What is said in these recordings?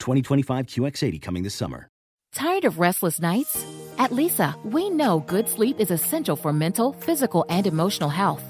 2025 QX80 coming this summer. Tired of restless nights? At Leesa, we know good sleep is essential for mental, physical, and emotional health.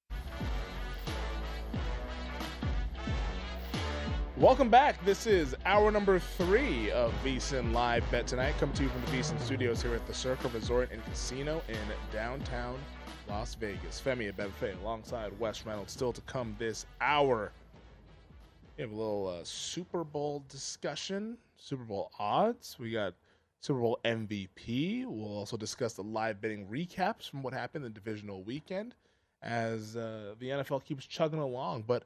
Welcome back. This is hour number three of VSIN Live Bet Tonight. Come to you from the VSIN studios here at the Circa Resort and Casino in downtown Las Vegas. Femi Abebefe alongside Wes Reynolds still to come this hour. We have a little uh, Super Bowl discussion, Super Bowl odds. We got Super Bowl MVP. We'll also discuss the live betting recaps from what happened the divisional weekend as uh, the NFL keeps chugging along. But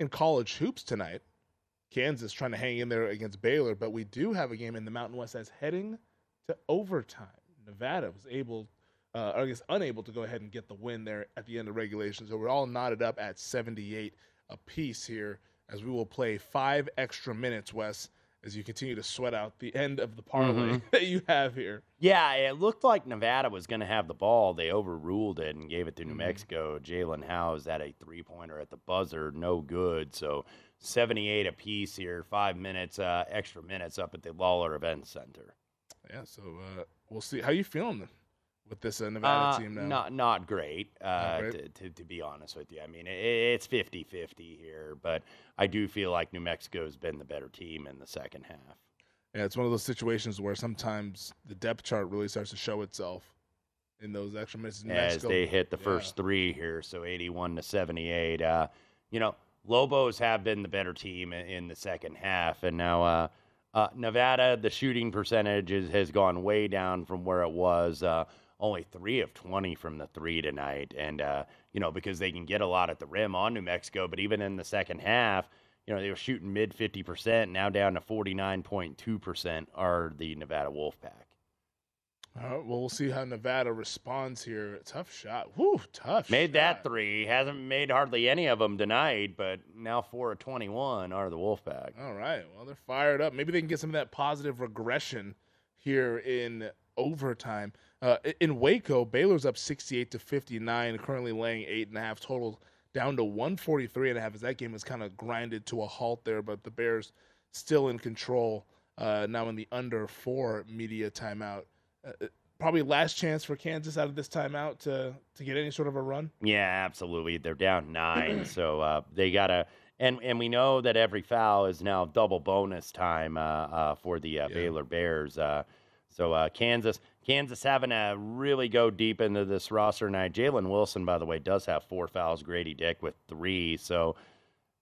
in college hoops tonight, Kansas trying to hang in there against Baylor, but we do have a game in the Mountain West that's heading to overtime. Nevada was able, uh, or I guess unable to go ahead and get the win there at the end of regulation. So we're all knotted up at 78 apiece here as we will play five extra minutes, Wes, as you continue to sweat out the end of the parlay Mhm. that you have here. Yeah, it looked like Nevada was going to have the ball. They overruled it and gave it to New Mhm. Mexico. Jalen Howe's at a three pointer at the buzzer, no good. So 78 apiece here, five minutes, uh, extra minutes up at the Lawlor Event Center. Yeah, so uh, we'll see. How you feeling with this uh, Nevada Uh, team now? Not not great, uh, great? To, to, to be honest with you. I mean, it, it's 50 50 here, but I do feel like New Mexico's been the better team in the second half. Yeah, it's one of those situations where sometimes the depth chart really starts to show itself in those extra minutes. New as Mexico- they hit the yeah. first three here, so 81 to 78. Uh, you know, Lobos have been the better team in, the second half, and now uh, uh, Nevada, the shooting percentage is, has gone way down from where it was. Uh, only three of 20 from the three tonight, and uh, you know because they can get a lot at the rim on New Mexico, but even in the second half. You know, they were shooting mid 50%, now down to 49.2% are the Nevada Wolfpack. All right, well, we'll see how Nevada responds here. Tough shot. Whew, tough. Made that shot. three. Hasn't made hardly any of them tonight, but now four of 21 are the Wolfpack. All right. Well, they're fired up. Maybe they can get some of that positive regression here in overtime. Uh, in Waco, Baylor's up 68 to 59, currently laying eight and a half total, down to 143 and a half as that game is kind of grinded to a halt there. But the Bears still in control uh, now in the under four media timeout. Uh, probably last chance for Kansas out of this timeout to to get any sort of a run. Yeah, absolutely. They're down nine, so uh, they gotta. And and we know that every foul is now double bonus time uh, uh, for the uh, Baylor Bears. Uh, so uh, Kansas, Kansas having to really go deep into this roster tonight. Jalen Wilson, by the way, does have four fouls. Grady Dick with three. So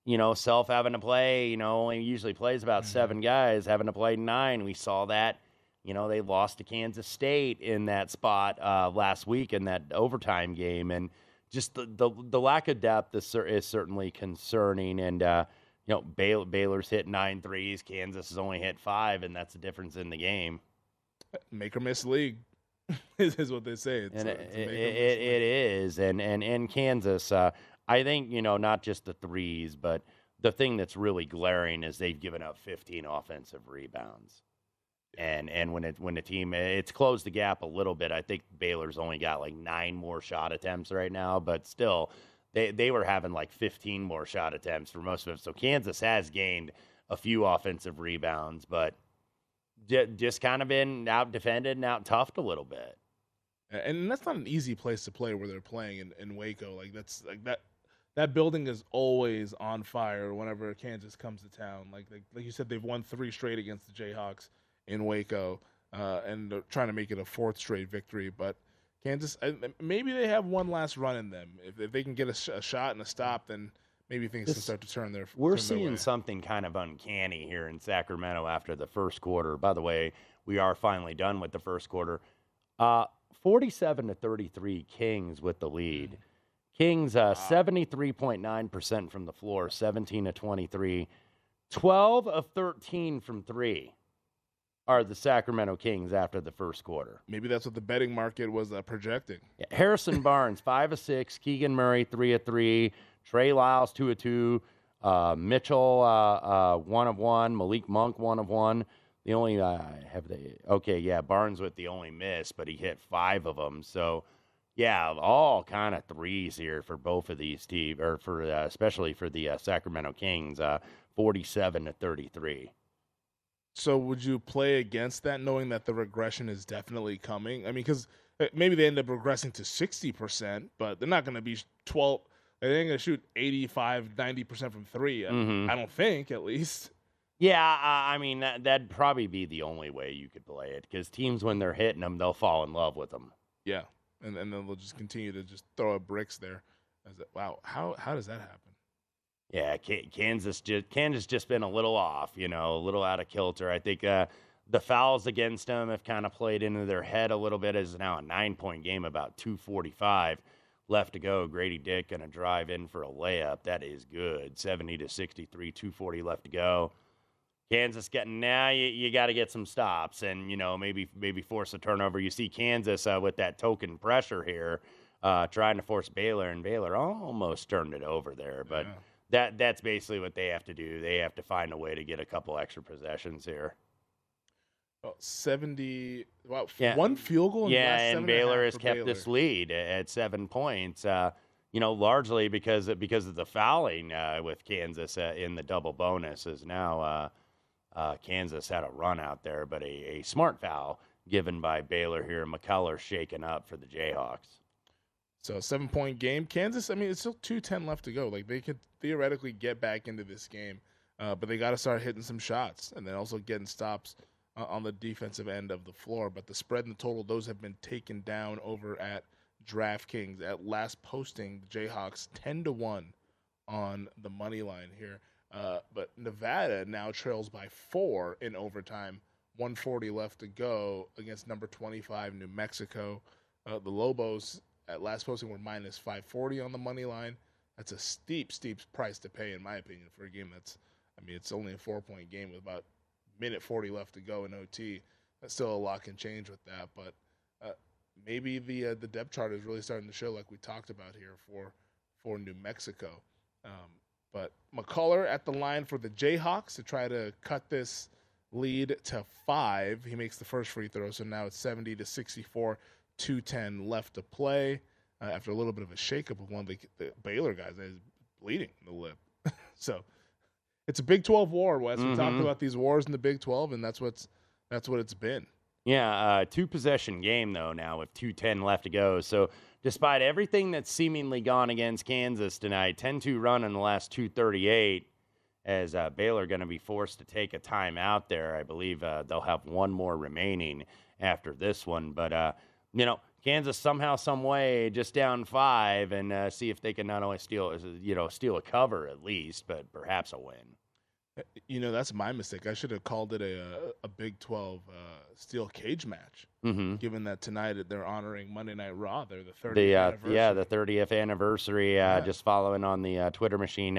you know, Self having to play. You know, he usually plays about seven guys, having to play nine. We saw that you know, they lost to Kansas State in that spot uh, last week in that overtime game, and just the the, the lack of depth is, is certainly concerning. And uh, you know, Baylor, Baylor's hit nine threes, Kansas has only hit five, and that's the difference in the game. Make or miss league is, what they say. It's and a, it, it's a make or it, it, it is, and and in Kansas, uh, I think you know not just the threes, but the thing that's really glaring is they've given up 15 offensive rebounds. And and when it when the team it's closed the gap a little bit. I think Baylor's only got like nine more shot attempts right now, but still, they they were having like 15 more shot attempts for most of it. So Kansas has gained a few offensive rebounds, but j- just kind of been out defended and out toughed a little bit. and that's not an easy place to play where they're playing in, in Waco. Like that's like that that building is always on fire whenever Kansas comes to town. Like like, like you said, they've won three straight against the Jayhawks in Waco, uh, and trying to make it a fourth straight victory. But Kansas, uh, maybe they have one last run in them. If, if they can get a, sh- a shot and a stop, then maybe things can start to turn their. We're turn their seeing way. something kind of uncanny here in Sacramento after the first quarter. By the way, we are finally done with the first quarter. Uh, 47 to 33, Kings with the lead. Kings uh, 73.9% from the floor, 17 to 23. 12 of 13 from three are the Sacramento Kings after the first quarter. Maybe that's what the betting market was uh, projecting. Yeah, Harrison Barnes, five of six. Keegan Murray, three of three. Trey Lyles, two of two. Uh, Mitchell, uh, uh, one of one. Malik Monk, one of one. The only uh, have they? Okay, yeah, Barnes with the only miss, but he hit five of them. So, yeah, all kind of threes here for both of these teams, or for uh, especially for the uh, Sacramento Kings, uh, forty-seven to thirty-three. So would you play against that, knowing that the regression is definitely coming? I mean, because maybe they end up regressing to sixty percent, but they're not going to be twelve. They ain't going to shoot 85, 90 percent from 3 I- Mhm. I don't think, at least. Yeah, I mean that, that'd probably be the only way you could play it because teams, when they're hitting them, they'll fall in love with them. Yeah, and and then they'll just continue to just throw up bricks there. Wow, how how does that happen? Yeah, Kansas just Kansas just been a little off, you know, a little out of kilter. I think uh, the fouls against them have kind of played into their head a little bit. It's now a nine point game, about two forty five left to go. Grady Dick gonna drive in for a layup. That is good. Seventy to sixty three, two forty left to go. Kansas getting now you, you got to get some stops and you know maybe maybe force a turnover. You see Kansas uh, with that token pressure here, uh, trying to force Baylor and Baylor almost turned it over there, but Yeah. That that's basically what they have to do. They have to find a way to get a couple extra possessions here. Well, seventy. Wow, f- Yeah. one field goal. In the yeah, last and seven Baylor half has kept Baylor. this lead at seven points. Uh, you know, largely because of, because of the fouling uh, with Kansas uh, in the double bonus. Is now uh, uh, Kansas had a run out there, but a, a smart foul given by Baylor here. McCullar shaken up for the Jayhawks. So seven point game. Kansas. I mean, it's still two ten left to go. Like they could theoretically get back into this game, uh, but they got to start hitting some shots and then also getting stops uh, on the defensive end of the floor. But the spread and the total, those have been taken down over at DraftKings. At last posting, the Jayhawks ten to one on the money line here. Uh, but Nevada now trails by four in overtime. 140 left to go against number 25 New Mexico. Uh, the Lobos at last posting were minus 540 on the money line. That's a steep, steep price to pay, in my opinion, for a game that's, I mean, it's only a four point game with about minute 40 left to go in OT. That's still a lot can change with that, but uh, maybe the uh, the depth chart is really starting to show, like we talked about here for for New Mexico. Um, but McCullar at the line for the Jayhawks to try to cut this lead to five. He makes the first free throw, so now it's 70 to 64, 210 left to play. Uh, after a little bit of a shakeup of one of the, the Baylor guys that is bleeding the lip. so it's a Big 12 war, Wes. We talked Mhm. about these wars in the Big 12, and that's what's that's what it's been. Yeah, uh, two possession game though now with two ten left to go. So despite everything that's seemingly gone against Kansas tonight, 10-2 run in the last two thirty eight. As uh, Baylor going to be forced to take a timeout there, I believe uh, they'll have one more remaining after this one. But uh, you know, Kansas somehow, some way, just down five, and uh, see if they can not only steal, you know, steal a cover at least, but perhaps a win. You know, that's my mistake. I should have called it a a Big Twelve uh, steel cage match. Mm-hmm. Given that tonight they're honoring Monday Night Raw, they're the 30th The uh, anniversary. yeah, the 30th anniversary. Uh, Yeah. Just following on the uh, Twitter machine.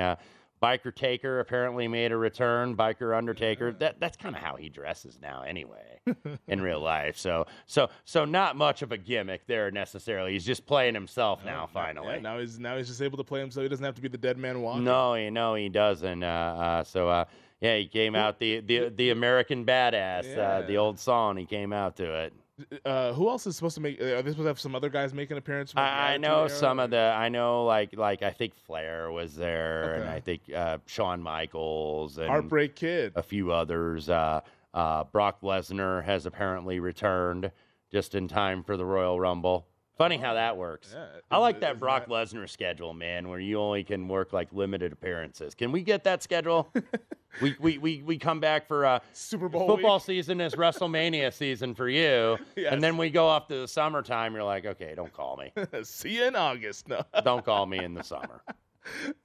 Biker Taker apparently made a return. Biker Undertaker. That that's kind of how he dresses now, anyway, in real life. So so so not much of a gimmick there necessarily. He's just playing himself now. Finally. Yeah, now he's now he's just able to play himself. He doesn't have to be the dead man walking. No, he no, he doesn't. Uh, uh, so uh, yeah, he came out the the the American Badass, uh, the old song. He came out to it. Uh, who else is supposed to make? Are they supposed to have some other guys make an appearance? I, know some or- of the. I know like like I think Flair was there, and I think uh, Shawn Michaels and Heartbreak Kid. a few others. Uh, uh, Brock Lesnar has apparently returned just in time for the Royal Rumble. Funny how that works. Yeah, I like that Brock Lesnar schedule, man, where you only can work like limited appearances. Can we get that schedule? we, we, we, we come back for uh, Super Bowl football week. season is WrestleMania season for you, Yes. and then we go off to the summertime. You're like, okay, don't call me. See you in August. No, don't call me in the summer.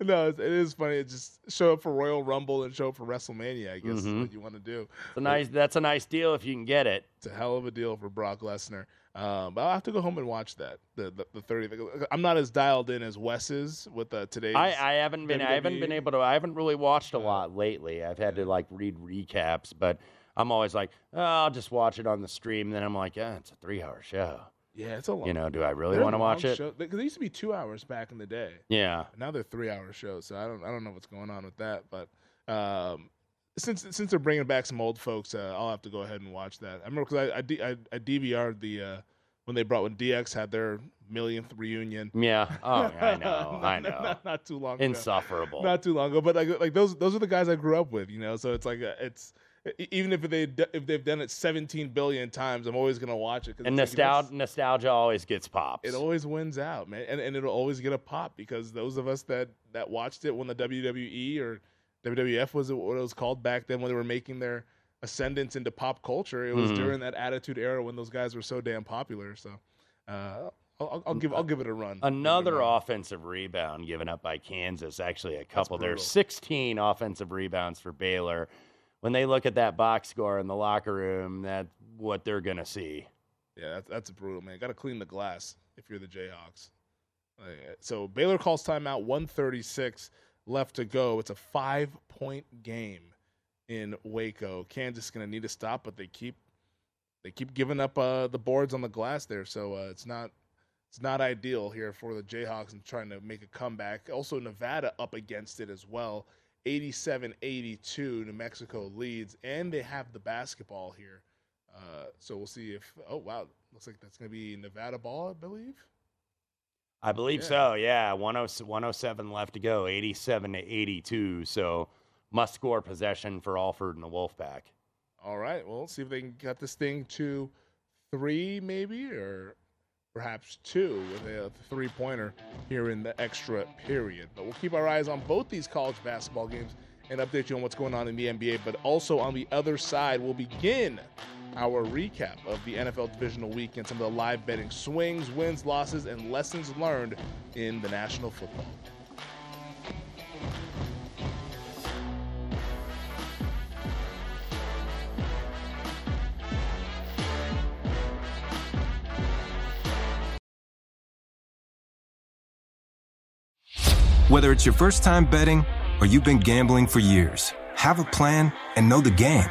no, it's, funny. It just show up for Royal Rumble and show up for WrestleMania. I guess is Mhm. what you want to do. It's a nice. That's a nice deal if you can get it. It's a hell of a deal for Brock Lesnar. Um, but I'll have to go home and watch that. The the, the thirty. I'm not as dialed in as Wes is with uh, today's. I, I haven't been I haven't been able to I haven't really watched a lot lately. I've had to like read recaps, but I'm always like, oh, I'll just watch it on the stream. Then I'm like, yeah, it's a three hour show. Yeah, it's a long. You know, do I really want to watch it? Because they used to be two hours back in the day. Yeah. Now they're three hour shows, so I don't I don't know what's going on with that. But um, since since they're bringing back some old folks, uh, I'll have to go ahead and watch that. I remember because I I, D- I I DVR'd the uh, when they brought when DX had their millionth reunion. Yeah. Oh, I know. Not- I know. Not, not too long. ago. Insufferable. Not too long ago, but like like those those are the guys I grew up with, you know. So it's like uh it's even if they if they've done it 17 billion times, I'm always gonna watch it. and it's like, nostalgia nostalgia always gets pops. it always wins out, man, and and it'll always get a pop because those of us that that watched it when the WWE or WWF was what it was called back then when they were making their ascendance into pop culture, it was Mhm. during that Attitude Era when those guys were so damn popular. So, uh, I'll, I'll- give I'll give it a run. Another offensive rebound given up by Kansas. Actually, a couple. There's 16 offensive rebounds for Baylor. When they look at that box score in the locker room, that's what they're gonna see. Yeah, that's, that's brutal, man. Got to clean the glass if you're the Jayhawks. So Baylor calls timeout. 136 left to go. It's a five point game in Waco. Kansas is going to need to stop, but they keep they keep giving up uh, the boards on the glass there. So uh, it's not it's not ideal here for the Jayhawks and trying to make a comeback. Also Nevada up against it as well. 87-82 New Mexico leads and they have the basketball here. Uh, so we'll see if oh wow, looks like that's going to be Nevada ball, I believe. I believe Yeah. so. Yeah, 107, 107 left to go, 87 to 82. So must score possession for Alford and the Wolfpack. All right. Well, let's see if they can get this thing to three, maybe, or perhaps two with a three pointer here in the extra period. But we'll keep our eyes on both these college basketball games and update you on what's going on in the NBA. But also on the other side, we'll begin our recap of the NFL divisional weekend, some of the live betting swings, wins, losses, and lessons learned in the National Football. Whether it's your first time betting or you've been gambling for years, have a plan and know the game.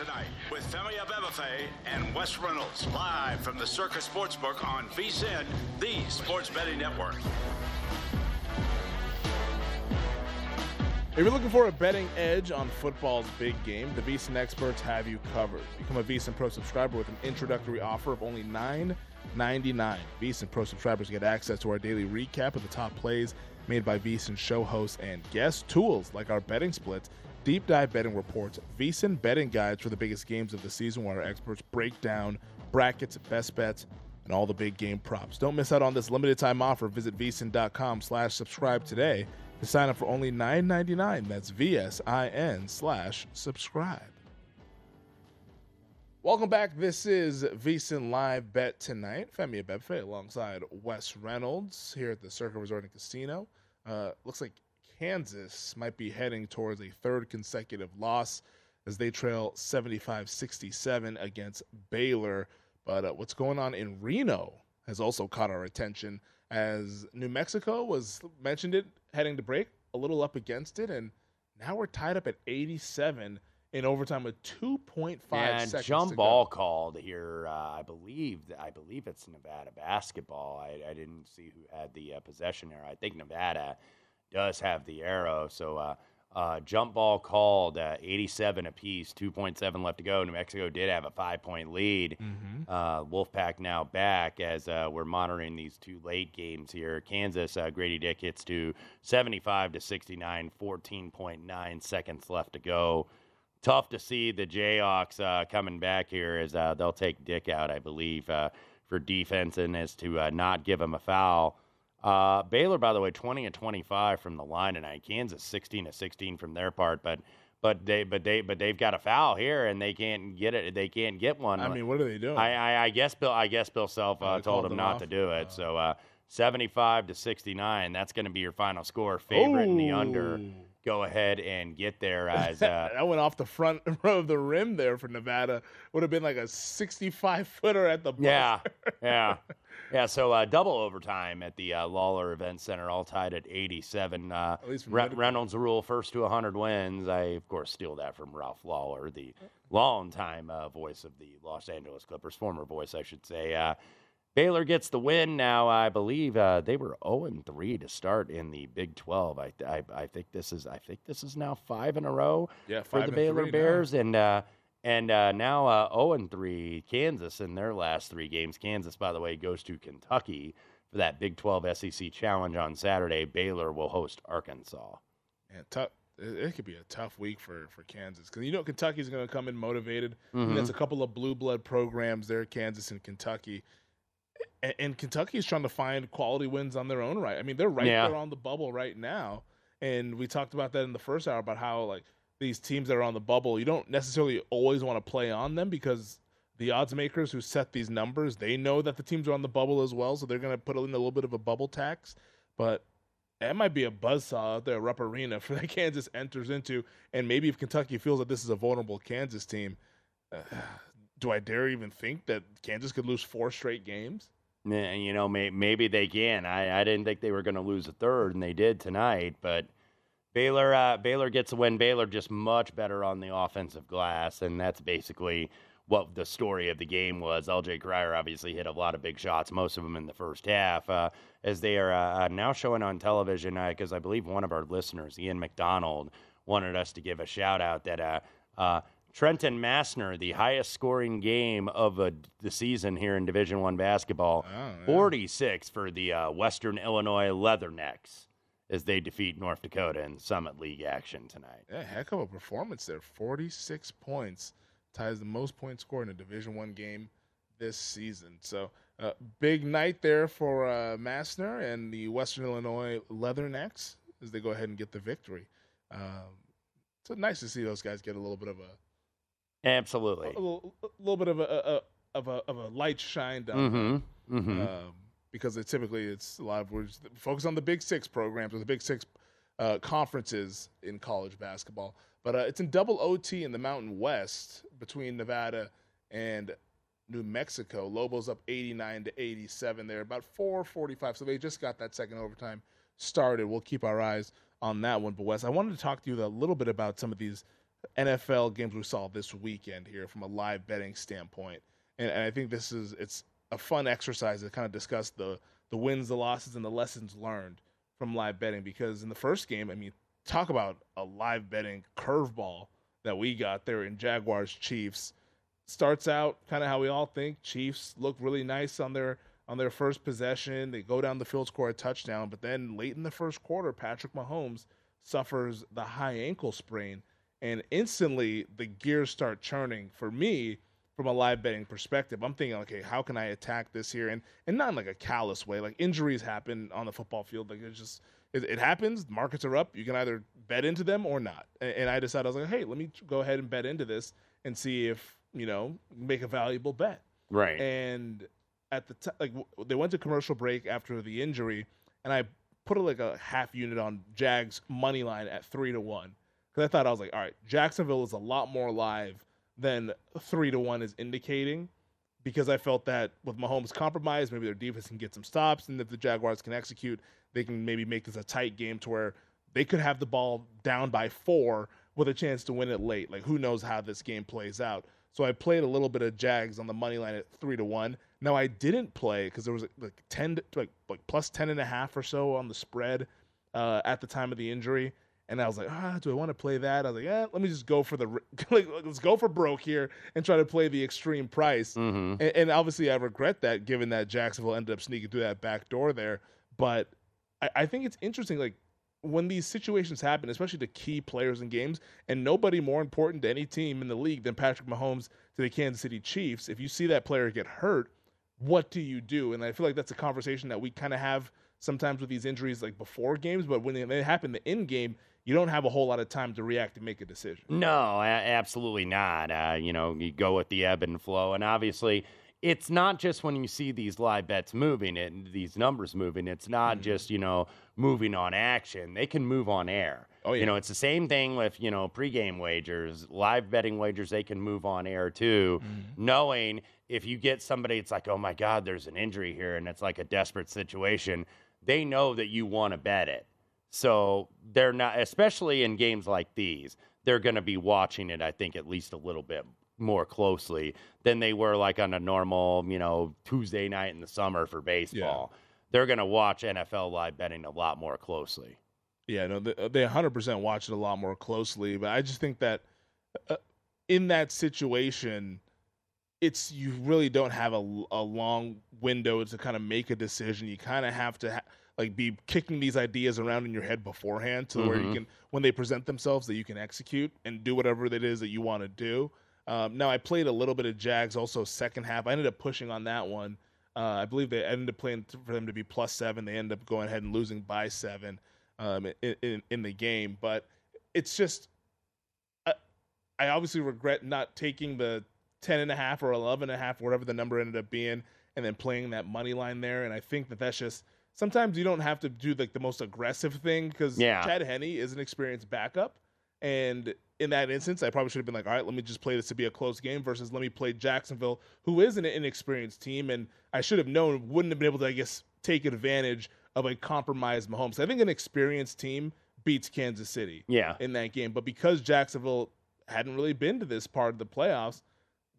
Tonight with Femi Abebefe and Wes Reynolds live from the Circa Sportsbook on VSIN, the sports betting network. If you're looking for a betting edge on football's big game, the VSiN experts have you covered. Become a VSiN Pro subscriber with an introductory offer of only $9.99. VSiN Pro subscribers get access to our daily recap of the top plays made by VSiN show hosts and guest tools like our betting splits, deep dive betting reports, VSiN betting guides for the biggest games of the season where our experts break down brackets, best bets, and all the big game props. Don't miss out on this limited time offer. Visit vsin.com slash subscribe today to sign up for only $9.99. That's VSIN slash subscribe. Welcome back. This is VSIN Live Bet Tonight. Femi Abebefe alongside Wes Reynolds here at the Circa Resort and Casino. Uh, looks like Kansas might be heading towards a third consecutive loss as they trail 75 67 against Baylor. But uh, what's going on in Reno has also caught our attention as New Mexico was mentioned it heading to break, a little up against it, and now we're tied up at 87 in overtime with 2.5 and seconds. jump ball called here. Uh, I believe I believe it's Nevada basketball. I, I didn't see who had the uh, possession there. I think Nevada does have the arrow. So uh, uh, jump ball called, uh, 87 apiece, 2.7 left to go. New Mexico did have a five point lead. Mhm. Uh, Wolfpack now back as uh, we're monitoring these two late games here. Kansas, uh, Grady Dick hits to 75 to 69, 14.9 seconds left to go. Tough to see the Jayhawks uh, coming back here as uh, they'll take Dick out, I believe, uh, for defense and as to uh, not give him a foul. Uh, Baylor, by the way, 20 and 25 from the line tonight. Kansas 16 to 16 from their part, but but they but they but they've got a foul here and they can't get it. They can't get one. I mean, what are they doing? I, I, I guess Bill I guess Bill Self Oh, uh, told him them not off? to do it. So uh, 75 to 69. That's going to be your final score. Favorite in the under. Go ahead and get there as uh, that went off the front row of the rim there for Nevada. Would have been like a 65 footer at the buzzer. Yeah, yeah, yeah. So uh, double overtime at the uh, Lawlor Event Center, all tied at 87. Uh, At least Re- Reynolds rule first to 100 wins. I of course steal that from Ralph Lawler, the longtime uh, voice of the Los Angeles Clippers, former voice, I should say. Uh, Baylor gets the win now. I believe uh, they were 0 3 to start in the Big 12. I, I I think this is I think this is now five in a row Yeah, for the Baylor three now. Bears, and uh, and uh, now uh, 0 and 3 Kansas in their last three games. Kansas, by the way, goes to Kentucky for that Big 12 SEC challenge on Saturday. Baylor will host Arkansas. Yeah, tough. It, could be a tough week for for Kansas because you know Kentucky's going to come in motivated. And Mhm. There's a couple of blue blood programs there, Kansas and Kentucky, and, and Kentucky is trying to find quality wins on their own right. I mean, they're right Yeah. there on the bubble right now, and we talked about that in the first hour about how like these teams that are on the bubble, you don't necessarily always want to play on them because the odds makers who set these numbers, they know that the teams are on the bubble as well, so they're going to put in a little bit of a bubble tax. But that might be a buzzsaw out there Rupp Arena for that Kansas enters into. And maybe if Kentucky feels that this is a vulnerable Kansas team, uh, do I dare even think that Kansas could lose four straight games? You know, may, maybe they can. I, I didn't think they were going to lose a third, and they did tonight. But Baylor, uh, Baylor gets a win. Baylor just much better on the offensive glass, and that's basically what the story of the game was. LJ Cryer obviously hit a lot of big shots, most of them in the first half, uh, as they are uh, now showing on television. Because uh, I believe one of our listeners, Ian McDonald, wanted us to give a shout out that uh, uh, Trenton Massner, the highest scoring game of uh, the season here in Division One basketball, oh, yeah. 46 for the Western Illinois Leathernecks as they defeat North Dakota in Summit League action tonight. Yeah, heck of a performance there. 46 points ties the most points scored in a Division One game this season. So uh, big night there for uh, Massner and the Western Illinois Leathernecks as they go ahead and get the victory. Um, so nice to see those guys get a little bit of a absolutely a, little, a little, bit of a, a, of a of a light shine down. Mm-hmm. Mm-hmm. Um, because it typically it's a lot of we're focus on the Big Six programs or the Big Six uh, conferences in college basketball. But uh, it's in double OT in the Mountain West between Nevada and New Mexico. Lobos up 89 to 87 there, about 4:45. So they just got that second overtime started. We'll keep our eyes on that one. But Wes, I wanted to talk to you a little bit about some of these NFL games we saw this weekend here from a live betting standpoint. And, and I think this is it's a fun exercise to kind of discuss the the wins, the losses, and the lessons learned from live betting. Because in the first game, I mean, talk about a live betting curveball that we got there in Jaguars Chiefs. Starts out kind of how we all think. Chiefs look really nice on their on their first possession. They go down the field, score a touchdown, but then late in the first quarter, Patrick Mahomes suffers the high ankle sprain, and instantly the gears start churning for me from a live betting perspective. I'm thinking, okay, how can I attack this here? And and not in like a callous way. Like injuries happen on the football field. Like it's just it, it, happens. Markets are up. You can either bet into them or not. And, and, I decided I was like, hey, let me go ahead and bet into this and see if you know make a valuable bet. Right. And at the time, like they went to commercial break after the injury, and I put a, like a half unit on Jags money line at three to one because I thought I was like, all right, Jacksonville is a lot more live than three to one is indicating. Because I felt that with Mahomes compromised, maybe their defense can get some stops, and if the Jaguars can execute, they can maybe make this a tight game to where they could have the ball down by four with a chance to win it late. Like who knows how this game plays out. So I played a little bit of Jags on the money line at three to one. Now I didn't play because there was like ten, like like plus ten and a half or so on the spread uh, at the time of the injury, and I was like, ah, do I want to play that? I was like, yeah, let me just go for the like, let's go for broke here and try to play the extreme price. Mm-hmm. And, and obviously, I regret that given that Jacksonville ended up sneaking through that back door there. But I, I think it's interesting, like when these situations happen, especially to key players in games, and nobody more important to any team in the league than Patrick Mahomes to the Kansas City Chiefs. If you see that player get hurt, what do you do? And I feel like that's a conversation that we kind of have sometimes with these injuries, like before games, but when they happen the in game, you don't have a whole lot of time to react and make a decision. No, absolutely not. Uh, you know, you go with the ebb and flow, and obviously it's not just when you see these live bets moving and these numbers moving. It's not mm-hmm. just you know moving on action. They can move on air. Oh yeah. You know, it's the same thing with you know pregame wagers, live betting wagers. They can move on air too, mm-hmm. knowing if you get somebody, it's like, oh my God, there's an injury here, and it's like a desperate situation. They know that you want to bet it, so they're not, especially in games like these. They're going to be watching it, I think, at least a little bit more closely than they were like on a normal, you know, Tuesday night in the summer for baseball. Yeah. They're going to watch NFL live betting a lot more closely. Yeah, no, they, they 100% watch it a lot more closely. But I just think that uh, in that situation, it's you really don't have a, a long window to kind of make a decision. You kind of have to ha- like be kicking these ideas around in your head beforehand to mm-hmm. where you mm-hmm. can, when they present themselves, that you can execute and do whatever it is that you want to do. Um, now I played a little bit of Jags also second half. I ended up pushing on that one. Uh, I believe they ended up playing for them to be plus seven. They ended up going ahead and losing by seven um, in, in, in the game. But it's just I, I obviously regret not taking the 10 and a half or 11 and a half, whatever the number ended up being, and then playing that money line there. And I think that that's just sometimes you don't have to do like the most aggressive thing because Yeah. Chad Henne is an experienced backup. And in that instance, I probably should have been like, all right, let me just play this to be a close game versus let me play Jacksonville, who is an inexperienced team. And I should have known, wouldn't have been able to, I guess, take advantage of a compromised Mahomes. I think an experienced team beats Kansas City Yeah. in that game. But because Jacksonville hadn't really been to this part of the playoffs,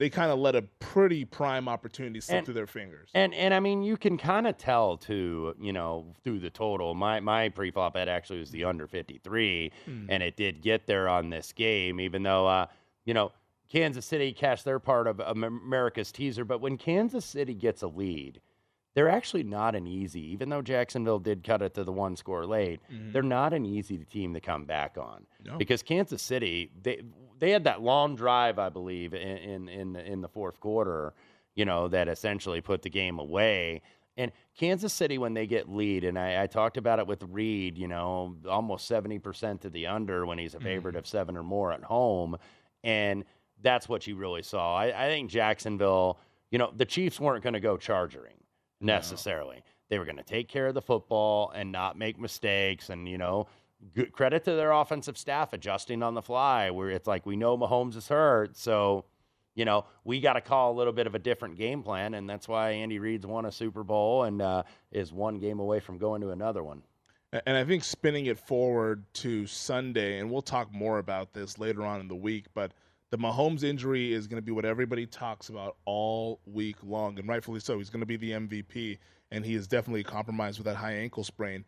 they kind of let a pretty prime opportunity slip And- through their fingers. And and I mean, you can kind of tell too, you know, through the total. My my pre-flop bet actually was the under 53, Hmm. and it did get there on this game, even though uh, you know Kansas City cashed their part of America's teaser. But when Kansas City gets a lead, they're actually not an easy. Even though Jacksonville did cut it to the one score late, Mhm. they're not an easy team to come back on No. because Kansas City they they had that long drive, I believe, in in in the, in the fourth quarter, you know, that essentially put the game away. And Kansas City, when they get lead, and I, I talked about it with Reid, you know, almost seventy percent to the under when he's a favorite of seven or more at home, and that's what you really saw. I, I think Jacksonville, you know, the Chiefs weren't going to go charging necessarily. They were going to take care of the football and not make mistakes. And, you know, good credit to their offensive staff adjusting on the fly, where it's like, we know Mahomes is hurt. So, you know, we got to call a little bit of a different game plan. And that's why Andy Reid's won a Super Bowl and uh, is one game away from going to another one. And I think spinning it forward to Sunday, and we'll talk more about this later on in the week, but the Mahomes injury is going to be what everybody talks about all week long, and rightfully so. He's going to be the MVP, and he is definitely compromised with that high ankle sprain.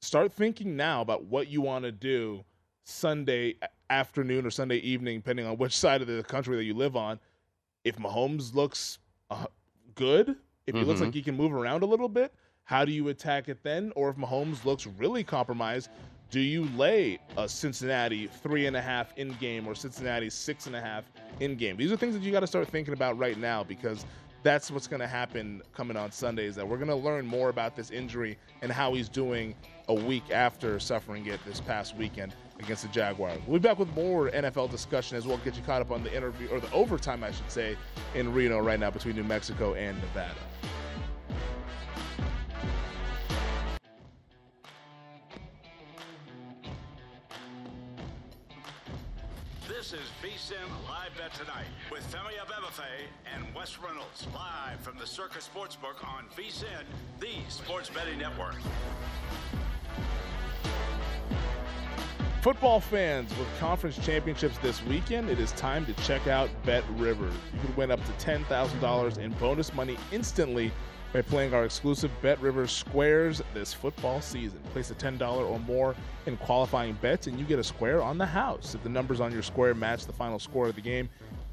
Start thinking now about what you want to do Sunday afternoon or Sunday evening, depending on which side of the country that you live on. If Mahomes looks uh, good, if he looks Mhm. like he can move around a little bit, how do you attack it then? Or if Mahomes looks really compromised, do you lay a Cincinnati three and a half in game or Cincinnati six and a half in game? These are things that you got to start thinking about right now because that's what's going to happen coming on Sundays. That we're going to learn more about this injury and how he's doing a week after suffering it this past weekend against the Jaguars. We'll be back with more NFL discussion as well. Get you caught up on the interview or the overtime, I should say, in Reno right now between New Mexico and Nevada. Is VSIN Live Bet Tonight with Femi Abebefe and Wes Reynolds live from the Circa Sportsbook on VSIN, the sports betting network. Football fans, with conference championships this weekend, it is time to check out Bet Rivers. You can win up to $10,000 in bonus money instantly by playing our exclusive Bet Rivers Squares this football season. Place a $10 or more in qualifying bets, and you get a square on the house. If the numbers on your square match the final score of the game,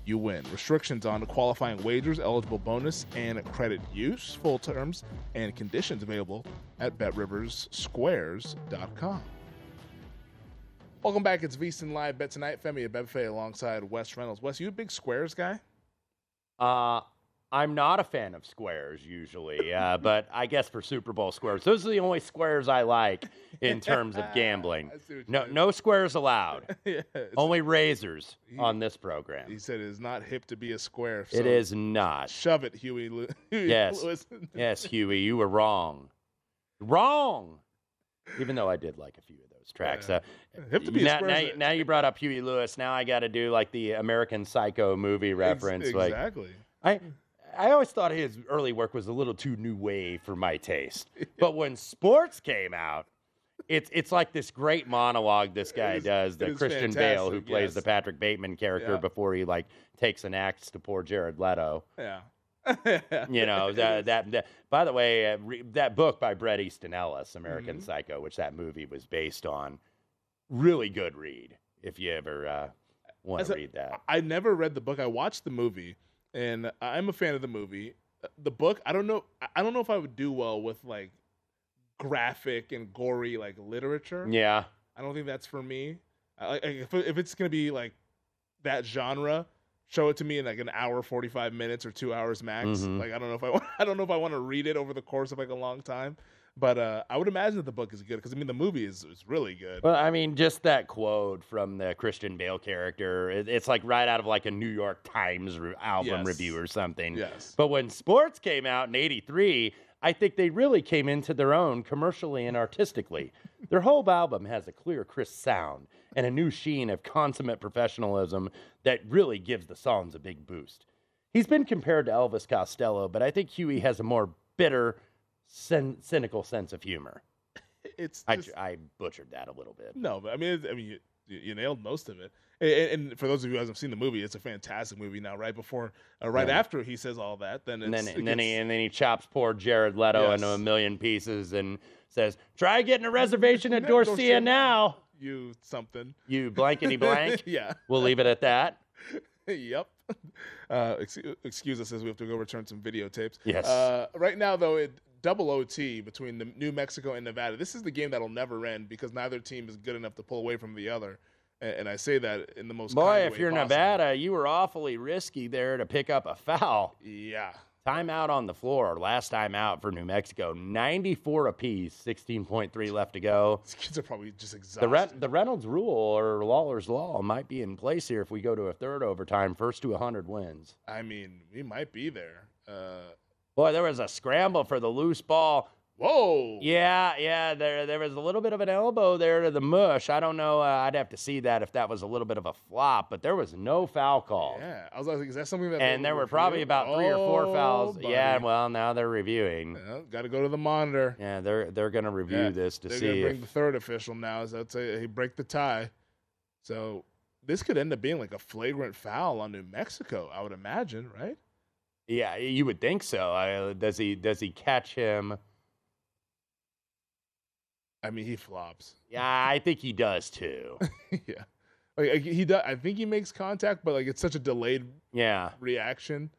you win. Restrictions on qualifying wagers, eligible bonus, and credit use. Full terms and conditions available at BetRiversSquares.com. Welcome back. It's VSiN Live Bet tonight. Femi Abebefe alongside Wes Reynolds. Wes, you a big squares guy? Uh, I'm not a fan of squares usually, uh, but I guess for Super Bowl squares, those are the only squares I like in terms of gambling. No, no squares allowed. Yeah, Only razors on this program. He said it's not hip to be a square. It so is not. Shove it, Huey. Huey Yes, Lewis. yes, Huey, you were wrong. Wrong. Even though I did like a few of those tracks. Uh, Hip to be a now, square now, now you brought up Huey Lewis. Now I got to do like the American Psycho movie reference. Like exactly. I, I always thought his early work was a little too new wave for my taste. But when sports came out, it's it's like this great monologue this guy is- does, the is Christian Bale who plays yes. the Patrick Bateman character Yeah. before he like takes an axe to poor Jared Leto. Yeah. You know that, that that. By the way, uh, re, that book by Bret Easton Ellis, American Mhm. Psycho, which that movie was based on, really good read if you ever uh, want to read that. I never read the book. I watched the movie, and I'm a fan of the movie. The book, I don't know. I- don't know if I would do well with like graphic and gory like literature. Yeah. I don't think that's for me. Like if, if it's gonna be like that genre, show it to me in like an hour, forty five minutes or two hours max. Mhm. Like I don't know if I want, I don't know if I want to read it over the course of like a long time. But uh, I would imagine that the book is good because I mean the movie is is really good. Well, I mean, just that quote from the Christian Bale character, it, it's like right out of like a New York Times re- album Yes. review or something. Yes. But when sports came out in 83, I think they really came into their own commercially and artistically. their whole album has a clear, crisp sound and a new sheen of consummate professionalism that really gives the songs a big boost. He's been compared to Elvis Costello, but I think Huey has a more bitter, cyn- cynical sense of humor. It's I, just- I butchered that a little bit. No, but I mean, I mean, you, you nailed most of it. And, and for those of you who hasn't seen the movie, it's a fantastic movie. Now, right before, uh, right Yeah. after he says all that, then And then, and then he and then he chops poor Jared Leto into a million pieces and says, "Try getting a reservation at Dorsia Dorsia now." you something. You blankety blank. Yeah. We'll leave it at that. yep. Uh, ex- excuse us as we have to go return some videotapes. Yes. Uh, right now, though, it double OT between the New Mexico and Nevada. This is the game that'll never end because neither team is good enough to pull away from the other. And, and I say that in the most Boy, if you're possible. Nevada, you were awfully risky there to pick up a foul. Yeah. Timeout on the floor. Last time out for New Mexico. 94 apiece. 16.3 left to go. These kids are probably just exhausted. The, Re- the Reynolds rule or Lawlor's law might be in place here if we go to a third overtime. First to 100 wins. I mean, we might be there. Uh, Boy, there was a scramble for the loose ball. Whoa. Yeah, yeah. There, there was a little bit of an elbow there to the mush. I don't know. Uh, I'd have to see that if that was a little bit of a flop, but there was no foul call. yeah. I was like, is that something that? And there were probably about three or four fouls. Yeah, well, now they're reviewing. Yeah, Got to go to the monitor. Yeah, they're they're going to review Yeah, this to They're see gonna bring if the third official now. That's a, he break the tie. So this could end up being like a flagrant foul on New Mexico. I would imagine, right? Yeah, you would think so. I, does he does he catch him? I mean, he flops. Yeah, I think he does too. yeah, oh, like like, he does. I think he makes contact, but like it's such a delayed Yeah. reaction.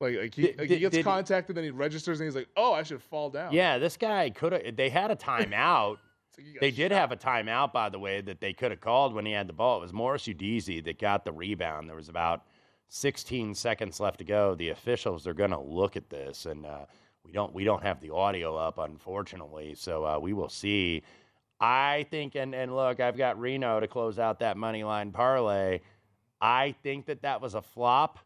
Like like he, Did- like he gets did contacted, then he registers, and he's like, "Oh, I should fall down." Yeah, this guy could have. They had a timeout. got they did have a timeout, by the way, that they could have called when he had the ball. It was Morris Udeze that got the rebound. There was about 16 seconds left to go. The officials are going to look at this, and uh, we don't we don't have the audio up, unfortunately. So uh, we will see. I think, and and look, I've got Reno to close out that money line parlay. I think that that was a flop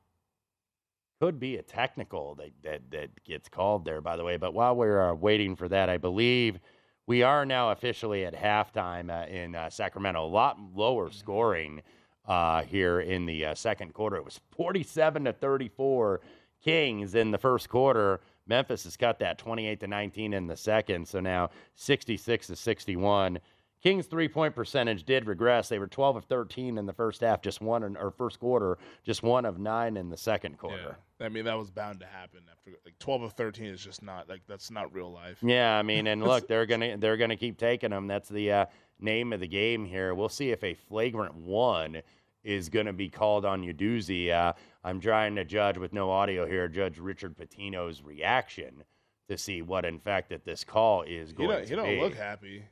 could be a technical that, that, that gets called there, by the way. But while we're uh, waiting for that, I believe we are now officially at halftime uh, in uh, Sacramento. A lot lower scoring uh, here in the uh, second quarter. It was 47 to 34 Kings in the first quarter. Memphis has cut that 28 to 19 in the second. So now 66 to 61. Kings three point percentage did regress. They were 12 of 13 in the first half, just one in, or first quarter, just one of nine in the second quarter. I mean, that was bound to happen. After like twelve of thirteen is just not like that's not real life. Yeah, I mean, and look, they're gonna they're gonna keep taking them. That's the uh, name of the game here. We'll see if a flagrant one is gonna be called on Udeze. Uh, I'm trying to judge with no audio here, Judge Richard Pitino's reaction to see what, in fact, that this call is He going don't, to he don't be. look happy.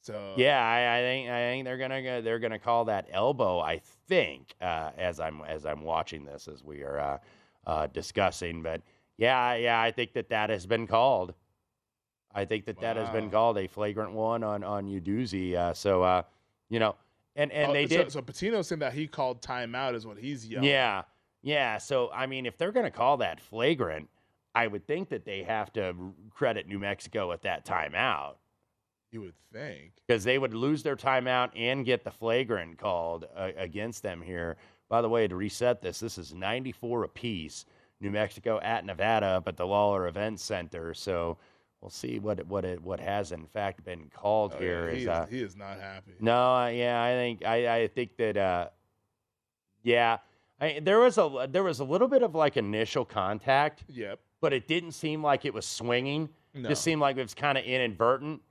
So Yeah, I, I think I think they're gonna they're gonna call that elbow. I think uh, as I'm as I'm watching this as we are uh, uh, discussing, but yeah, yeah, I think that that has been called. I think that that has been called a flagrant one on on Udeze. Uh, so uh, you know, and and Oh, they so, did. So Pitino saying that he called timeout is what he's yelling. Yeah, yeah. So I mean, if they're going to call that flagrant, I would think that they have to credit New Mexico at that timeout you would think. because they would lose their timeout and get the flagrant called uh, against them here. By the way, to reset this, this is 94 apiece. New Mexico at Nevada at the Lawlor Event Center. So we'll see what it, what it, what has in fact been called Oh, here. yeah, is, he, uh, is, he is not happy. no, uh, yeah, I think I, I think that uh, yeah, I, there was a there was a little bit of like initial contact, Yep. but it didn't seem like it was swinging. No. Just seemed like it was kind of inadvertent.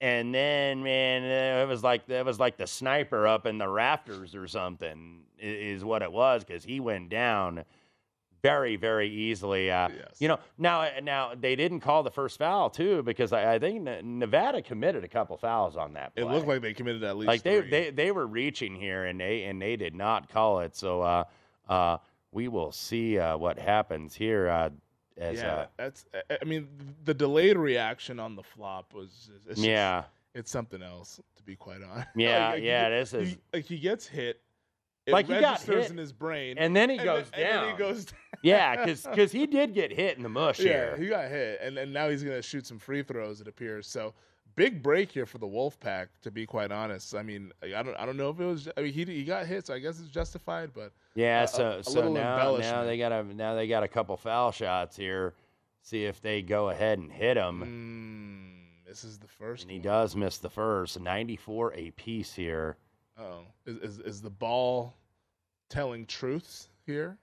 And then, man, uh, it was like it was like the sniper up in the rafters or something is what it was because he went down very, very easily. Uh, You know, now uh, now they didn't call the first foul too because I, I think Nevada committed a couple fouls on that. Play. It looked like they committed at least like they, three. they they were reaching here and they and they did not call it. So uh, uh, we will see uh, what happens here. Uh, As yeah, uh, that's. I- mean, the delayed reaction on the flop was. It's just- Yeah. it's something else to be quite honest. Yeah, Like, yeah, he, it is. He, like he gets hit. It Like, he got hit, in his brain, and then he goes and then down. he goes. yeah, because he did get hit in the mush yeah, here. he got hit, and, and now he's gonna shoot some free throws. It appears so. Big break here for the Wolfpack, to be quite honest. I mean, I don't, I don't know if it was. I mean, he he got hit, so I guess it's justified. But Yeah, a- a- so a so now, now they got a now they got a couple foul shots here. See if they go ahead and hit him. Mm, this is the first. And he does miss the first. 94 a piece here. Oh, is, is is the ball telling truths here?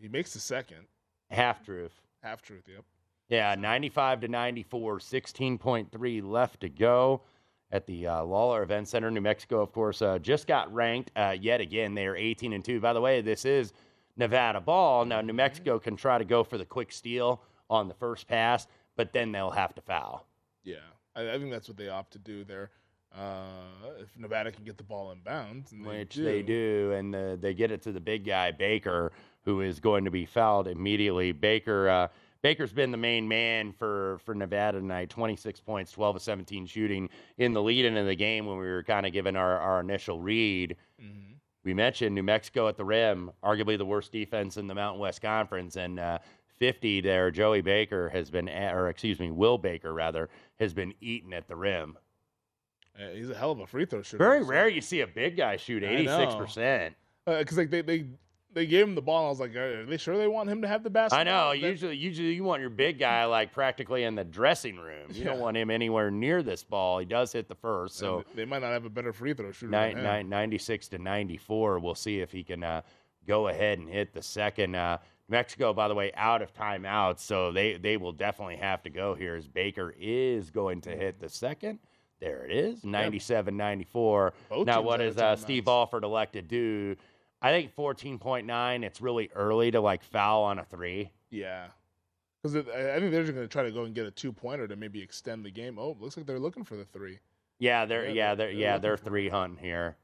He makes the second Half truth. half truth. Yep. Yeah, 95 to 94, 16.3 left to go at the uh, Lawlor Event Center. New Mexico, of course, uh, just got ranked uh, yet again. They are 18 and 2. By the way, this is Nevada ball. Now, New Mexico can try to go for the quick steal on the first pass, but then they'll have to foul. Yeah, I, I think that's what they opt to do there. Uh, if Nevada can get the ball in bounds, and which do, they do, and the, they get it to the big guy Baker, who is going to be fouled immediately. Baker, uh, Baker's been the main man for for Nevada tonight. 26 points, 12 of 17 shooting in the lead into the game when we were kind of given our, our initial read. Mm-hmm. We mentioned New Mexico at the rim, arguably the worst defense in the Mountain West Conference, and uh, 50 there. Joey Baker has been, or excuse me, Will Baker rather, has been eaten at the rim. Uh, he's a hell of a free throw shooter. Very rare you see a big guy shoot 86%. because like they, they they gave him the ball. And I was like, are they sure they want him to have the basketball? I know. That- Usually, usually you want your big guy like practically in the dressing room. You don't want him anywhere near this ball. He does hit the first, and so they might not have a better free throw shooter. nine, nine, 96 to 94. We'll see if he can uh, go ahead and hit the second. Uh, Mexico, by the way, out of timeouts, so they, they will definitely have to go here as Baker is going to hit the second. There it is, 97 94. Both Now, what out uh, Steve Alford elected to do? I think 14.9, it's really early to like foul on a three. Yeah. Because I think they're just going to try to go and get a two pointer to maybe extend the game. Oh, looks like they're looking for the three. Yeah, they're Yeah, yeah, they're- they're yeah, they're three hunting here.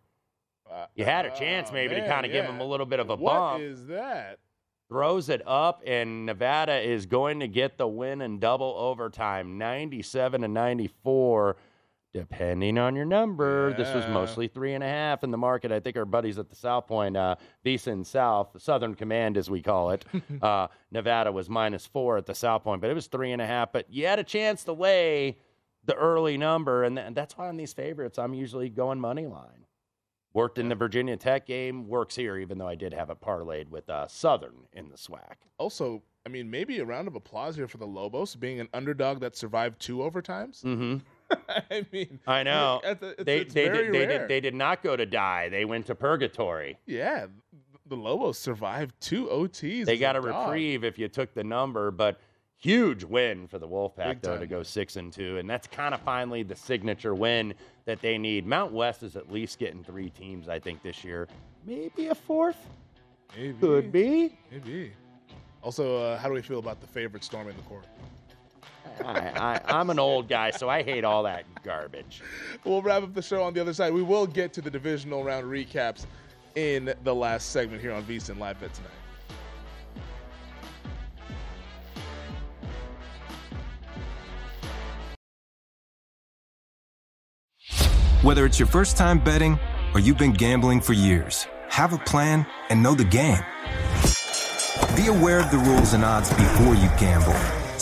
Uh, You had a chance oh, maybe to man, kind of give yeah. him a little bit of a What bump. is that? Throws it up, and Nevada is going to get the win in double overtime, 97 to 94, depending on your number. This was mostly three and a half in the market. I think our buddies at the South Point, uh, Beeson South, Southern Command as we call it, uh, Nevada was minus four at the South Point, but it was three and a half. But you had a chance to lay the early number, and, th- and that's why on these favorites, I'm usually going money line. Worked in the Virginia Tech game, works here, even though I did have it parlayed with uh, Southern in the SWAC. Also, I mean, maybe a round of applause here for the Lobos being an underdog that survived two overtimes. Mm-hmm. I mean, I know. the- it's- they it's they did, they rare. did they did not go to die. They went to purgatory. Yeah, the Lobos survived two OTs. They got a dog. reprieve if you took the number, but huge win for the Wolfpack though to go six and two, and that's kind of finally the signature win that they need. Mount West is at least getting three teams, I think, this year. Maybe a fourth. Maybe. Could be. Maybe. Also, uh, how do we feel about the favorite storming the court? I, I, I'm an old guy, so I hate all that garbage. We'll wrap up the show on the other side. We will get to the divisional round recaps in the last segment here on VSiN Live Bet tonight. Whether it's your first time betting or you've been gambling for years, have a plan and know the game. Be aware of the rules and odds before you gamble.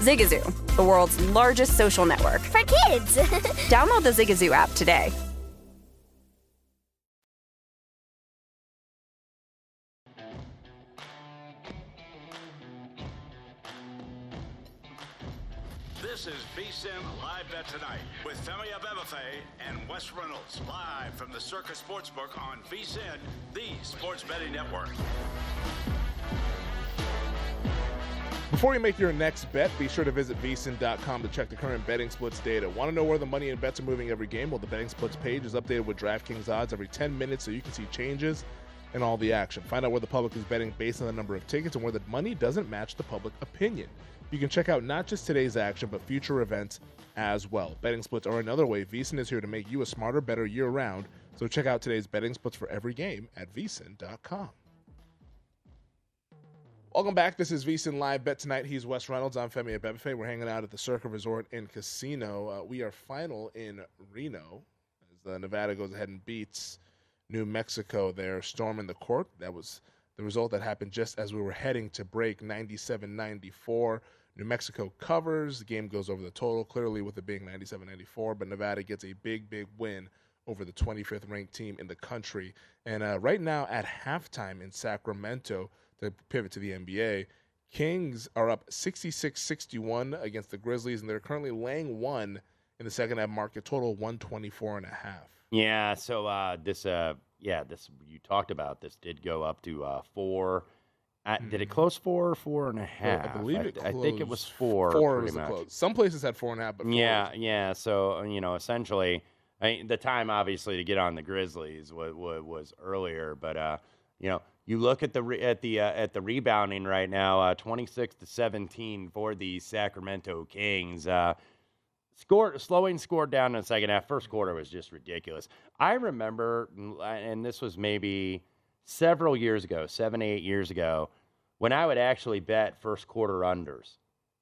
Zigazoo, the world's largest social network. For kids! Download the Zigazoo app today. This is VSIN Live Bet Tonight with Femi Abebefe and Wes Reynolds live from the Circa Sportsbook on VSIN, the sports betting network. Before you make your next bet, be sure to visit vsin.com to check the current betting splits data. Want to know where the money and bets are moving every game? Well, the betting splits page is updated with DraftKings odds every 10 minutes so you can see changes in all the action. Find out where the public is betting based on the number of tickets and where the money doesn't match the public opinion. You can check out not just today's action, but future events as well. Betting splits are another way VSIN is here to make you a smarter, better year round. So check out today's betting splits for every game at vsin.com. Welcome back. This is VSIN Live Bet Tonight. He's Wes Reynolds. I'm Femi Abebefe. We're hanging out at the Circa Resort and Casino. Uh, we are final in Reno as uh, Nevada goes ahead and beats New Mexico there, storming the court. That was the result that happened just as we were heading to break 97 94. New Mexico covers. The game goes over the total, clearly with it being 97 94, but Nevada gets a big, big win over the 25th ranked team in the country. And uh, right now at halftime in Sacramento, to pivot to the NBA, Kings are up 66 61 against the Grizzlies, and they're currently laying one in the second half market, total 124 and a half. Yeah, so uh, this, uh, yeah, this you talked about. This did go up to uh, four. Uh, Did it close four or four and a half? I believe it. I, think it was four. Four was much. close. Some places had four and a half, but four Yeah, was- yeah. So you know, essentially, I mean, the time obviously to get on the Grizzlies was, was, was earlier, but uh, you know, you look at the re- at the uh, at the rebounding right now, uh, twenty six to seventeen for the Sacramento Kings. Uh, score slowing scored down in the second half. First quarter was just ridiculous. I remember, and this was maybe several years ago, seven eight years ago, when I would actually bet first quarter unders,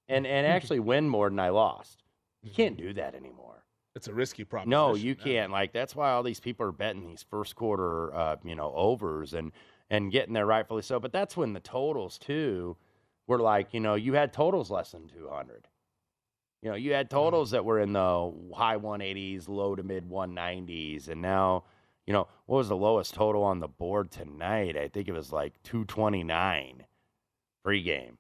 and and actually win more than I lost. You can't do that anymore. It's a risky proposition. No, you can't. Like that's why all these people are betting these first quarter, uh, you know, overs and and getting there rightfully so. But that's when the totals too were like, you know, you had totals less than two hundred. You know, you had totals that were in the high 180s, low to mid 190s, and now, you know, what was the lowest total on the board tonight? I think it was like 229 pregame.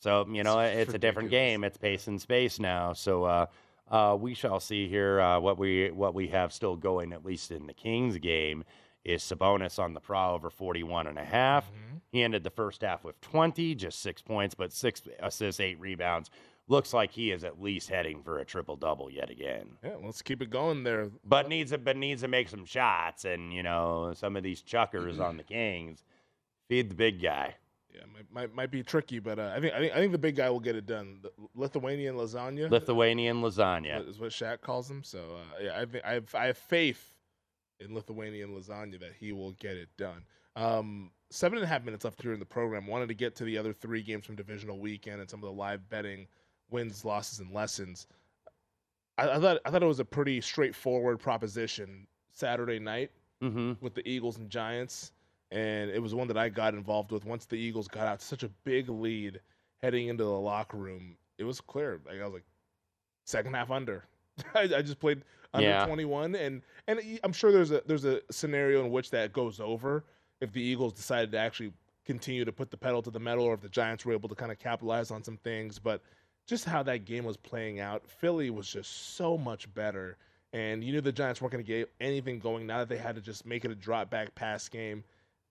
So you know, it's a different game. It's pace and space now. So uh, uh, we shall see here uh, what we what we have still going, at least in the Kings game, is Sabonis on the prow over 41 and a half. He ended the first half with 20, just six points, but six assists, eight rebounds. Looks like he is at least heading for a triple double yet again. Yeah, let's keep it going there. But needs to, but needs to make some shots, and you know some of these chuckers on the Kings feed the big guy. Yeah, might, might, might be tricky, but uh, I think I think I think the big guy will get it done. The Lithuanian lasagna. Lithuanian lasagna. is what Shaq calls him. So uh, yeah, I think I have I have faith in Lithuanian lasagna that he will get it done. Um, seven and a half minutes left here in the program. Wanted to get to the other three games from divisional weekend and some of the live betting wins, losses, and lessons. I, I thought I thought it was a pretty straightforward proposition Saturday night with the Eagles and Giants, and it was one that I got involved with. Once the Eagles got out to such a big lead heading into the locker room, it was clear. Like I was like, second half under. I, I just played under Yeah. 21, and and I'm sure there's a there's a scenario in which that goes over if the Eagles decided to actually continue to put the pedal to the metal, or if the Giants were able to kind of capitalize on some things. But just how that game was playing out, Philly was just so much better, and you knew the Giants weren't going to get anything going now that they had to just make it a drop back pass game.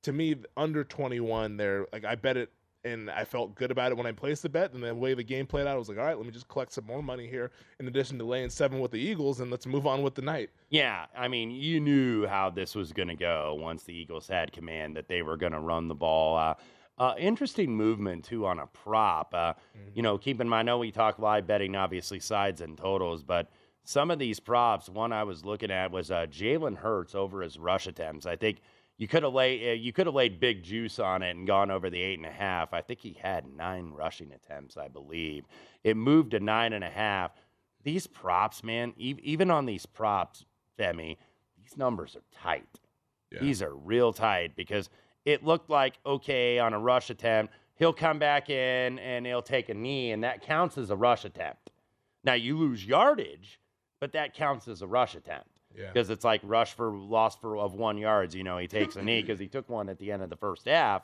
To me, under 21, they're like I bet it and I felt good about it when I placed the bet. And the way the game played out, I was like, all right, let me just collect some more money here in addition to laying seven with the Eagles, and let's move on with the night. Yeah, I mean, you knew how this was going to go once the Eagles had command that they were going to run the ball. Uh, uh, interesting movement too on a prop. Uh, You know, keep in mind, I know we talk live betting, obviously sides and totals, but some of these props, one I was looking at was uh, Jalen Hurts over his rush attempts. I think you could have laid uh, you could have laid big juice on it and gone over the eight and a half. I think he had nine rushing attempts, I believe. It moved to nine and a half. These props, man, e- even on these props, Femi, these numbers are tight. These are real tight because it looked like okay on a rush attempt, he'll come back in and he'll take a knee, and that counts as a rush attempt. Now you lose yardage, but that counts as a rush attempt Yeah. because it's like rush for loss for of one yards. You know, he takes a knee because he took one at the end of the first half.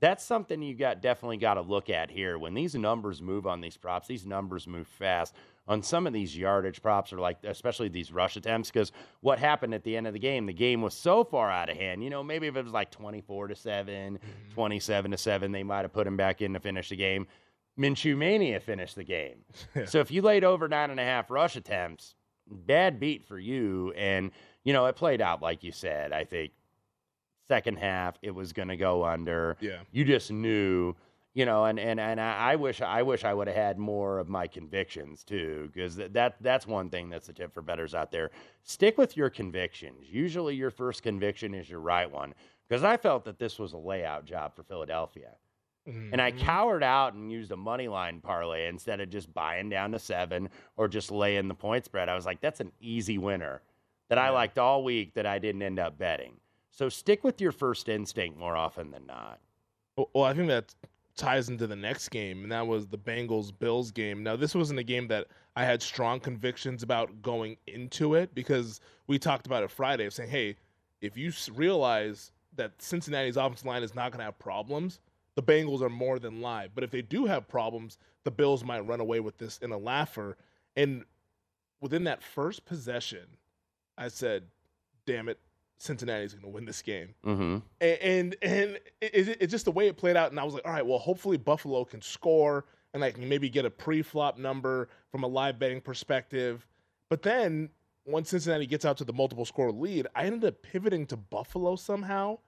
That's something you got definitely got to look at here. When these numbers move on these props, these numbers move fast. On some of these yardage props, or like especially these rush attempts, because what happened at the end of the game, the game was so far out of hand. You know, maybe if it was like 24 to 7, mm-hmm. 27 to 7, they might have put him back in to finish the game. Minshew Mania finished the game. So if you laid over nine and a half rush attempts, bad beat for you. And, you know, it played out like you said. I think second half it was going to go under. Yeah. You just knew, you know, and and and I I wish I wish I would have had more of my convictions too, because that that's one thing that's a tip for betters out there. Stick with your convictions. Usually, your first conviction is your right one. Because I felt that this was a layout job for Philadelphia. And I mm-hmm. cowered out and used a money line parlay instead of just buying down to seven or just laying the point spread. I was like, that's an easy winner that I liked all week that I didn't end up betting. So stick with your first instinct more often than not. Well, well, I think that ties into the next game, and that was the Bengals Bills game. Now, this wasn't a game that I had strong convictions about going into it because we talked about it Friday, of saying, hey, if you realize that Cincinnati's offensive line is not going to have problems, the Bengals are more than live. But if they do have problems, the Bills might run away with this in a laugher. And within that first possession, I said, damn it, Cincinnati's going to win this game Mm-hmm. and and, and it, it, it's just the way it played out. And I was like, all right, well, hopefully Buffalo can score and I can maybe get a pre-flop number from a live betting perspective. But then once Cincinnati gets out to the multiple score lead, I ended up pivoting to Buffalo somehow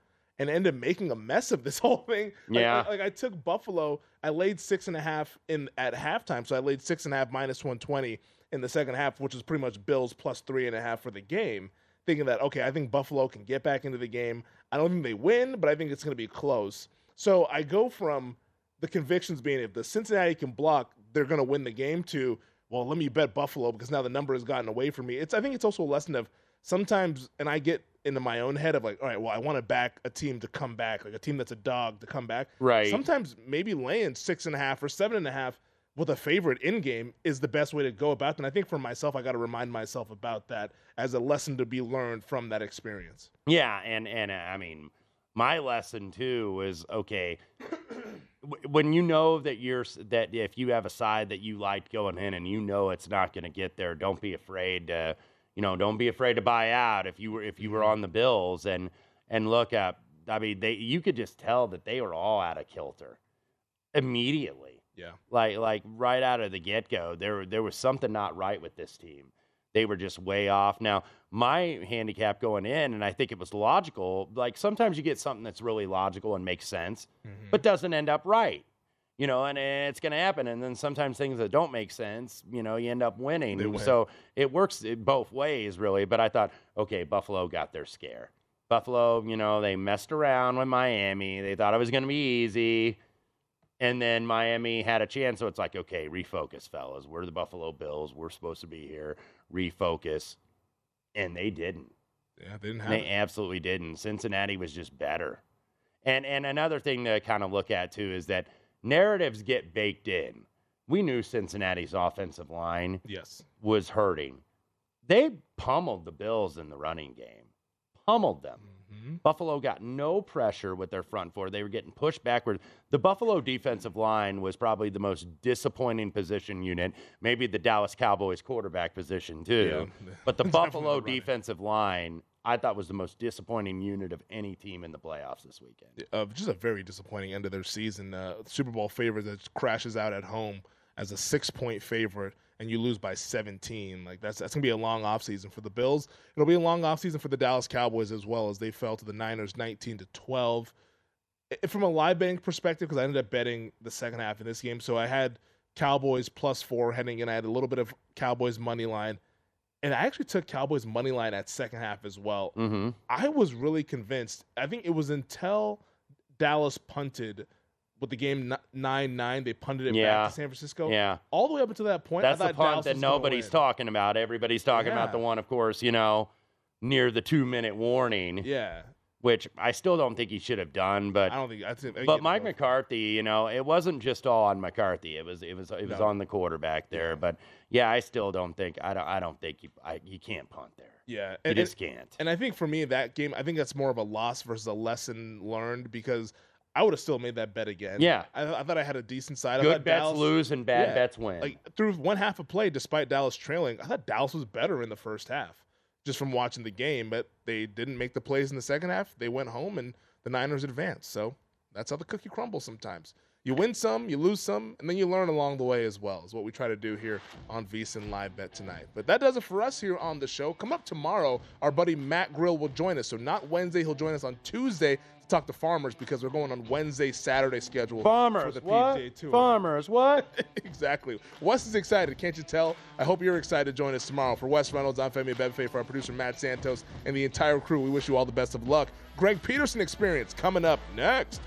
and ended up making a mess of this whole thing. Like- Yeah. like, like I took Buffalo, I laid six and a half in at halftime, so I laid six and a half minus one twenty in the second half, which is pretty much Bills plus three and a half for the game. Thinking that okay, I think Buffalo can get back into the game. I don't think they win, but I think it's going to be close. So I go from the convictions being if the Cincinnati can block, they're going to win the game. To well, let me bet Buffalo because now the number has gotten away from me. It's I think it's also a lesson of sometimes, and I get into my own head of like, all right, well, I want to back a team to come back, like a team that's a dog to come back. Right. Sometimes maybe laying six and a half or seven and a half with a favorite in game is the best way to go about. it. And I think for myself, I got to remind myself about that as a lesson to be learned from that experience. Yeah, and and uh, I mean, my lesson too was okay. When you know that you're that if you have a side that you like going in and you know it's not going to get there, don't be afraid to, you know, don't be afraid to buy out. If you were if you were mm-hmm. on the Bills and and look up, I mean, they you could just tell that they were all out of kilter immediately. Yeah. Like like right out of the get go, there there was something not right with this team. They were just way off. Now, my handicap going in, and I think it was logical. Like sometimes you get something that's really logical and makes sense, but mm-hmm. doesn't end up right. You know, and, it's going to happen. And then sometimes things that don't make sense, you know, you end up winning. Win. So it works both ways, really. But I thought, okay, Buffalo got their scare. Buffalo, you know, they messed around with Miami. They thought it was going to be easy. And then Miami had a chance. So it's like, okay, refocus, fellas. We're the Buffalo Bills. We're supposed to be here. Refocus. And they didn't. Yeah, they didn't have They it. absolutely didn't. Cincinnati was just better. And and another thing to kind of look at too is that narratives get baked in. We knew Cincinnati's offensive line Yes. was hurting. they pummeled the Bills in the running game, pummeled them. Mm-hmm. Buffalo got no pressure with their front four. They were getting pushed backward. The Buffalo defensive line was probably the most disappointing position unit, maybe the Dallas Cowboys quarterback position too. Yeah. But the Buffalo defensive line, I thought was the most disappointing unit of any team in the playoffs this weekend. uh, just a very disappointing end of their season. Uh, Super Bowl favorite that crashes out at home as a six point favorite, and you lose by 17. Like that's that's gonna be a long offseason for the Bills. It'll be a long offseason for the Dallas Cowboys as well as they fell to the Niners 19 to 12. From a live betting perspective, because I ended up betting the second half in this game, so I had Cowboys plus four heading in. I had a little bit of Cowboys money line. And I actually took Cowboys money line at second half as well. Mm-hmm. I was really convinced. I think it was until Dallas punted with the game nine nine. They punted it Yeah. back to San Francisco. Yeah. all the way up until that point. That's the punt Dallas that nobody's talking about. Everybody's talking Yeah. about the one, of course, you know, near the two minute warning. Yeah, Which I still don't think he should have done, but I don't think. I think but Mike. McCarthy, you know, it wasn't just all on McCarthy. It was it was it was No. on the quarterback there. But yeah, I still don't think I don't I don't think you I, you can't punt there. Yeah, You just can't. And I think for me, that game, I think that's more of a loss versus a lesson learned because I would have still made that bet again. Yeah. I, I thought I had a decent side. Good bets Dallas- lose and bad Yeah. bets win. Like through one half of play, despite Dallas trailing, I thought Dallas was better in the first half, just from watching the game. But they didn't make the plays in the second half. They went home and the Niners advanced. So that's how the cookie crumbles sometimes. You win some, you lose some, and then you learn along the way as well, is what we try to do here on VSIN Live Bet tonight. But that does it for us here on the show. Come up tomorrow, our buddy Matt Grill will join us. So not Wednesday, he'll join us on Tuesday talk to farmers because we're going on Wednesday, Saturday schedule Farmers, for the what? PGA Tour. Farmers, what? exactly. Wes is excited, can't you tell? I hope you're excited to join us tomorrow. For Wes Reynolds, I'm Femi Abebefe, for our producer Matt Santos, and the entire crew, we wish you all the best of luck. Greg Peterson Experience coming up next.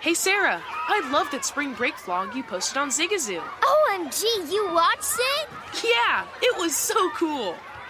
Hey Sarah, I love that spring break vlog you posted on Zigazoo. OMG, you watched it? Yeah, it was so cool.